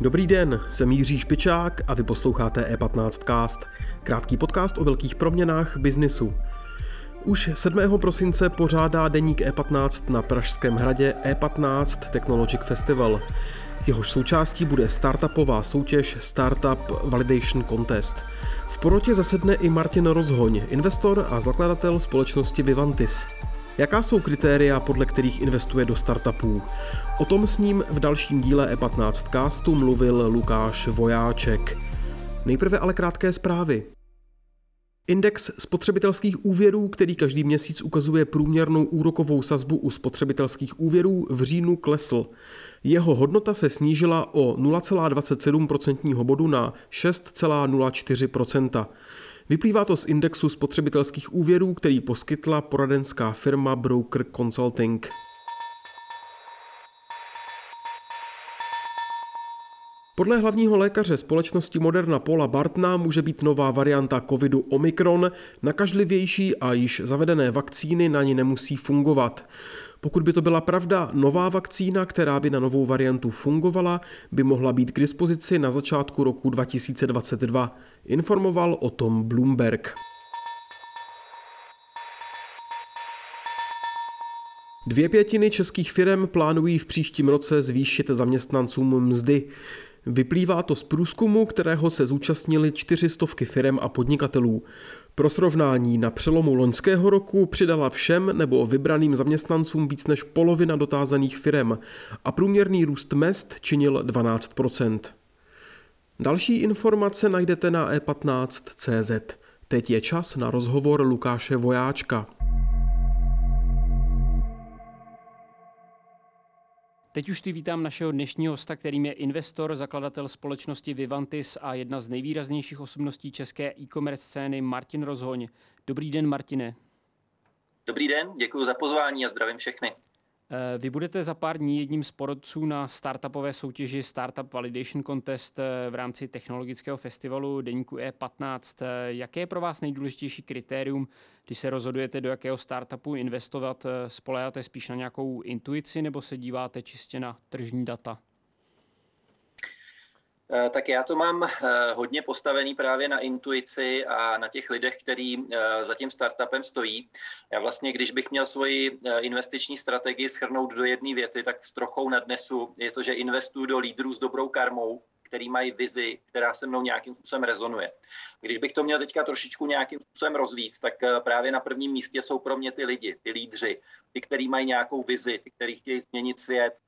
Dobrý den, jsem Jiří Špičák a vy posloucháte E15 Cast, krátký podcast o velkých proměnách biznisu. Už 7. prosince pořádá deník E15 na Pražském hradě E15 Technologic Festival. Jehož součástí bude startupová soutěž Startup Validation Contest. Porotě zasedne i Martin Rozhoň, investor a zakladatel společnosti Vivantis. Jaká jsou kritéria, podle kterých investuje do startupů? O tom s ním v dalším díle E15 castu mluvil Lukáš Vojáček. Nejprve ale krátké zprávy. Index spotřebitelských úvěrů, který každý měsíc ukazuje průměrnou úrokovou sazbu u spotřebitelských úvěrů, v říjnu klesl. Jeho hodnota se snížila o 0,27% bodu na 6,04%. Vyplývá to z indexu spotřebitelských úvěrů, který poskytla poradenská firma Broker Consulting. Podle hlavního lékaře společnosti Moderna Paula Bartna může být nová varianta covidu Omikron nakažlivější a již zavedené vakcíny na ní nemusí fungovat. Pokud by to byla pravda, nová vakcína, která by na novou variantu fungovala, by mohla být k dispozici na začátku roku 2022, informoval o tom Bloomberg. Dvě pětiny českých firm plánují v příštím roce zvýšit zaměstnancům mzdy. Vyplývá to z průzkumu, kterého se zúčastnili čtyřistovky firm a podnikatelů. Pro srovnání na přelomu loňského roku přidala všem nebo vybraným zaměstnancům víc než polovina dotázaných firm a průměrný růst mest činil 12% Další informace najdete na e15.cz. Teď je čas na rozhovor Lukáše Vojáčka. Teď už ty vítám našeho dnešního hosta, kterým je investor, zakladatel společnosti Vivantis a jedna z nejvýraznějších osobností české e-commerce scény Martin Rozhoň. Dobrý den, Martine. Dobrý den, děkuji za pozvání a zdravím všechny. Eh, vy budete za pár dní jedním z porodců na startupové soutěži Startup Validation Contest eh, v rámci technologického festivalu Deníku E15. Eh, jaké je pro vás nejdůležitější kritérium, když se rozhodujete, do jakého startupu investovat? Spoleháte spíš na nějakou intuici nebo se díváte čistě na tržní data? Eh, tak já to mám eh, hodně postavený právě na intuici a na těch lidech, kteří eh, za tím startupem stojí. Já vlastně, když bych měl svoji investiční strategii schrnout do jedné věty, tak s trochou nadnesu je to, že investuju do lídrů s dobrou karmou, který mají vizi, která se mnou nějakým způsobem rezonuje. Když bych to měl teďka trošičku nějakým způsobem rozvíct, tak právě na prvním místě jsou pro mě ty lidi, ty lídři, ty, kteří mají nějakou vizi, ty, kteří chtějí změnit svět,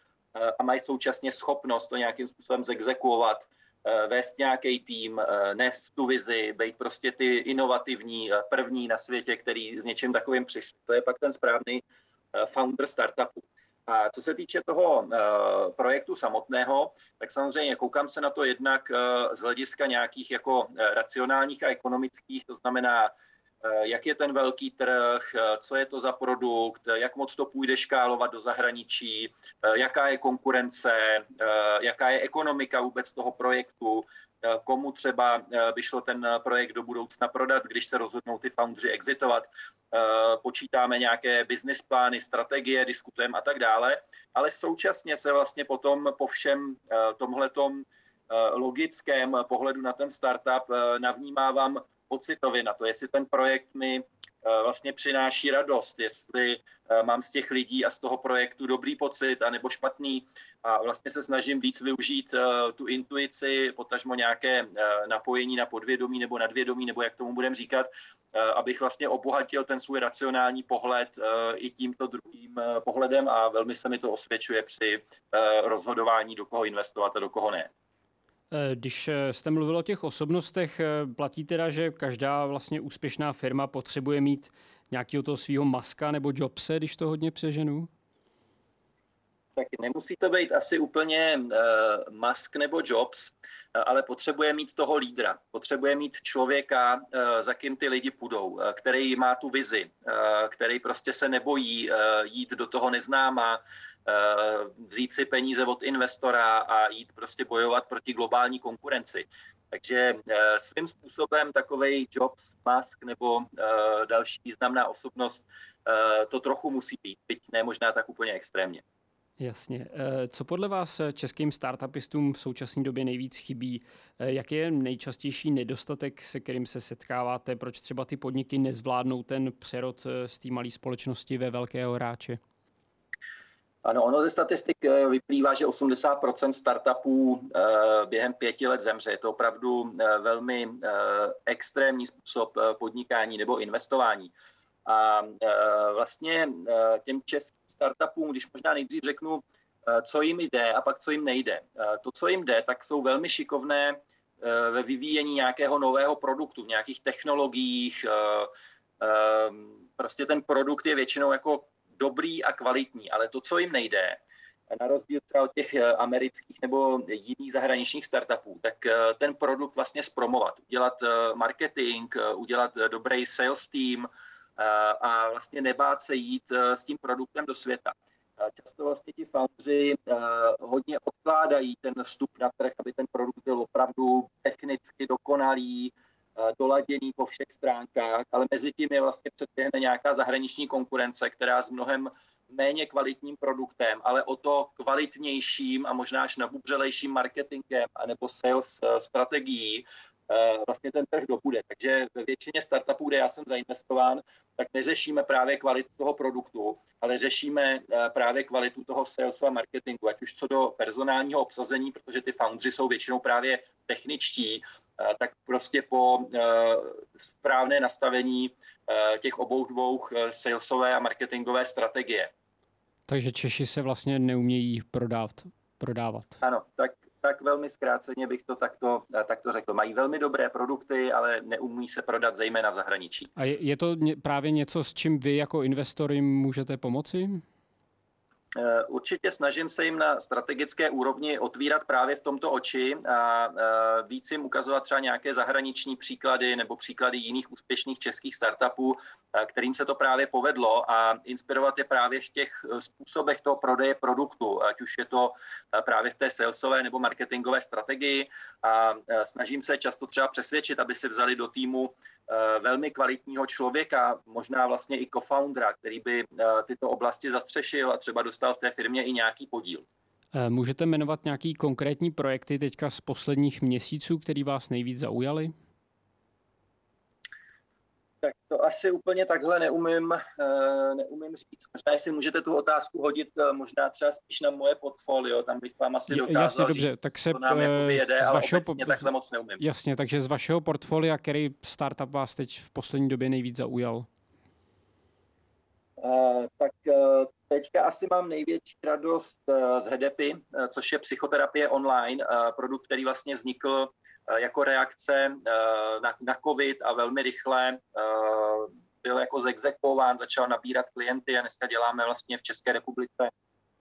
a mají současně schopnost to nějakým způsobem zexekuovat, eh, vést nějaký tým, eh, nést tu vizi, být prostě ty inovativní, první na světě, který s něčím takovým přišli. To je pak ten správný founder startupu. A co se týče toho projektu samotného, tak samozřejmě koukám se na to jednak z hlediska nějakých jako racionálních a ekonomických, to znamená Eh, jak je ten velký trh, eh, co je to za produkt, jak moc to půjde škálovat do zahraničí, eh, jaká je konkurence, jaká je ekonomika vůbec toho projektu, komu třeba by šlo ten projekt do budoucna prodat, když se rozhodnou ty foundři exitovat. Počítáme nějaké business plány, strategie, diskutujeme a tak dále, ale současně se vlastně potom po všem tomhletom logickém pohledu na ten startup navnímávám pocitově na to, jestli ten projekt mi eh, vlastně přináší radost, jestli eh, mám z těch lidí a z toho projektu dobrý pocit, anebo špatný. A vlastně se snažím víc využít eh, tu intuici, potažmo nějaké napojení na podvědomí nebo nadvědomí, nebo jak tomu budeme říkat, abych vlastně obohatil ten svůj racionální pohled i tímto druhým pohledem a velmi se mi to osvědčuje při rozhodování, do koho investovat a do koho ne. Eh, když eh, jste mluvil o těch osobnostech, eh, platí teda, že každá vlastně úspěšná firma potřebuje mít nějakého toho svého maska nebo jobse, když to hodně přeženu? Tak nemusí to být asi úplně uh, Musk nebo Jobs, ale potřebuje mít toho lídra. Potřebuje mít člověka, uh, za kým ty lidi půjdou, uh, který má tu vizi, uh, který prostě se nebojí uh, jít do toho neznáma, Eh, vzít si peníze od investora a jít prostě bojovat proti globální konkurenci. Takže svým způsobem takový Jobs, Musk nebo další významná osobnost to trochu musí být, byť ne možná tak úplně extrémně. Jasně. Eh, co podle vás eh, českým startupistům v současné době nejvíc chybí? Eh, jaký je nejčastější nedostatek, se kterým se setkáváte? Proč třeba ty podniky nezvládnou ten přerod z té malé společnosti ve velkého hráče? Ano, ono ze statistik vyplývá, že 80% startupů během pěti let zemře. Je to opravdu velmi extrémní způsob podnikání nebo investování. A vlastně těm českým startupům, když možná nejdřív řeknu, eh, co jim jde a pak co jim nejde. To, co jim jde, tak jsou velmi šikovné ve vyvíjení nějakého nového produktu, v nějakých technologiích. Prostě ten produkt je většinou jako dobrý a kvalitní, ale to, co jim nejde, na rozdíl třeba od těch amerických nebo jiných zahraničních startupů, tak ten produkt vlastně zpromovat, udělat marketing, udělat dobrý sales team, a vlastně nebát se jít eh, s tím produktem do světa. Často vlastně ti foundři eh, hodně odkládají ten vstup na trh, aby ten produkt byl opravdu technicky dokonalý, eh, doladěný po všech stránkách, ale mezi tím je vlastně předběhne nějaká zahraniční konkurence, která s mnohem méně kvalitním produktem, ale o to kvalitnějším a možná až nabubřelejším marketingem anebo sales strategií Eh, vlastně ten trh dobude. Takže ve většině startupů, kde já jsem zainvestován, tak neřešíme právě kvalitu toho produktu, ale řešíme eh, právě kvalitu toho salesu a marketingu, ať už co do personálního obsazení, protože ty foundry jsou většinou právě techničtí, eh, tak prostě po správné nastavení těch obou dvou salesové a marketingové strategie. Takže Češi se vlastně neumějí prodávat. prodávat. Ano, tak tak velmi zkráceně bych to takto, eh, takto řekl. Mají velmi dobré produkty, ale neumí se prodat zejména v zahraničí. A je, to právě něco, s čím vy jako investor jim můžete pomoci? Eh, určitě snažím se jim na strategické úrovni otvírat právě v tomto oči a eh, víc jim ukazovat třeba nějaké zahraniční příklady nebo příklady jiných úspěšných českých startupů, eh, kterým se to právě povedlo a inspirovat je právě v těch způsobech toho prodeje produktu, ať už je to právě v té salesové nebo marketingové strategii. A snažím se často třeba přesvědčit, aby si vzali do týmu velmi kvalitního člověka, možná vlastně i co-foundera, který by tyto oblasti zastřešil a třeba dostal dostal v té firmě i nějaký podíl. Eh, můžete jmenovat nějaký konkrétní projekty teďka z posledních měsíců, který vás nejvíc zaujaly? Tak to asi úplně takhle neumím, eh, neumím říct. Možná jestli můžete tu otázku hodit eh, možná třeba spíš na moje portfolio, tam bych vám asi dokázal jasně, dobře, říct, tak se, co nám uh, jede, z ale vašeho, obecně takhle moc neumím. Jasně, takže z vašeho portfolia, který startup vás teď v poslední době nejvíc zaujal? Uh, tak uh, teďka asi mám největší radost uh, z HEDEPy, uh, což je psychoterapie online, uh, produkt, který vlastně vznikl jako reakce na, COVID a velmi rychle byl jako zexekvován, začal nabírat klienty a dneska děláme vlastně v České republice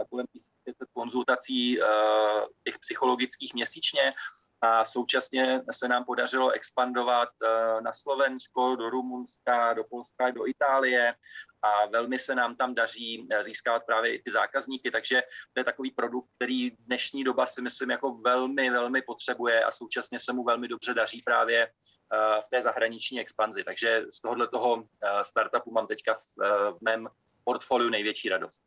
kolem 1500 konzultací těch psychologických měsíčně a současně se nám podařilo expandovat na Slovensko, do Rumunska, do Polska, do Itálie a velmi se nám tam daří eh, získávat právě i ty zákazníky, takže to je takový produkt, který dnešní doba si myslím jako velmi, velmi potřebuje a současně se mu velmi dobře daří právě eh, v té zahraniční expanzi. Takže z tohohle toho eh, startupu mám teďka v, v mém portfoliu největší radost.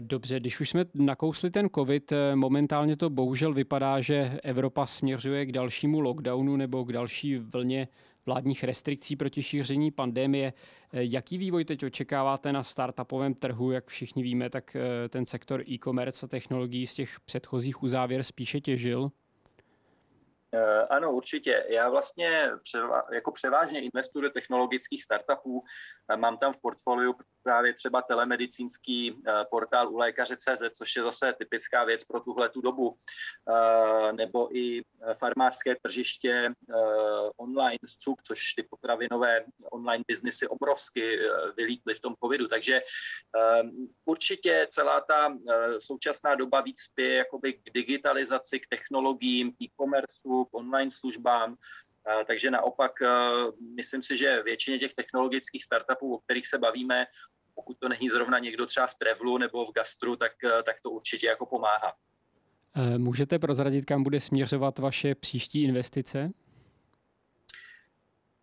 Dobře, když už jsme nakousli ten COVID, momentálně to bohužel vypadá, že Evropa směřuje k dalšímu lockdownu nebo k další vlně vládních restrikcí proti šíření pandemie. Jaký vývoj teď očekáváte na startupovém trhu? Jak všichni víme, tak eh, ten sektor e-commerce a technologií z těch předchozích uzávěr spíše těžil. Eh, ano, určitě. Já vlastně jako převážně investuji do technologických startupů. Eh, mám tam v portfoliu právě třeba telemedicínský eh, portál u lékaře.cz, což je zase typická věc pro tuhle tu dobu, nebo i farmářské tržiště online z CUK, což ty potravinové online biznesy obrovsky vylítly v tom covidu. Takže určitě celá ta současná doba víc spěje jakoby k digitalizaci, k technologiím, k e-commerce, k online službám. Takže naopak myslím si, že většině těch technologických startupů, o kterých se bavíme, pokud to není zrovna někdo třeba v Trevlu nebo v Gastru, tak, tak to určitě jako pomáhá. Můžete prozradit, kam bude směřovat vaše příští investice?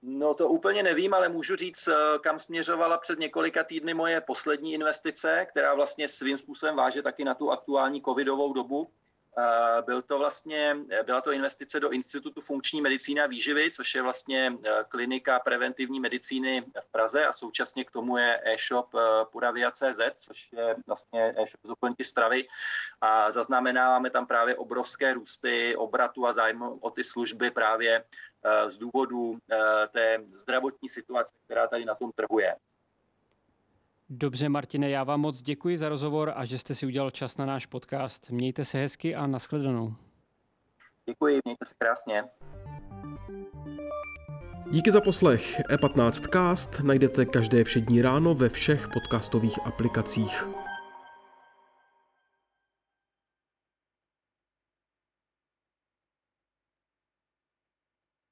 No to úplně nevím, ale můžu říct, eh, kam směřovala před několika týdny moje poslední investice, která vlastně svým způsobem váže taky na tu aktuální covidovou dobu. Byl to vlastně, byla to investice do Institutu funkční medicíny a výživy, což je vlastně eh, klinika preventivní medicíny v Praze a současně k tomu je e-shop Puravia.cz, což je vlastně e-shop z doplňky stravy a zaznamenáváme tam právě obrovské růsty obratu a zájmu o ty služby právě Eh, z důvodu té zdravotní situace, která tady na tom trhu je. Dobře, Martine, já vám moc děkuji za rozhovor a že jste si udělal čas na náš podcast. Mějte se hezky a nashledanou. Děkuji, mějte se krásně. Díky za poslech. E15cast najdete každé všední ráno ve všech podcastových aplikacích.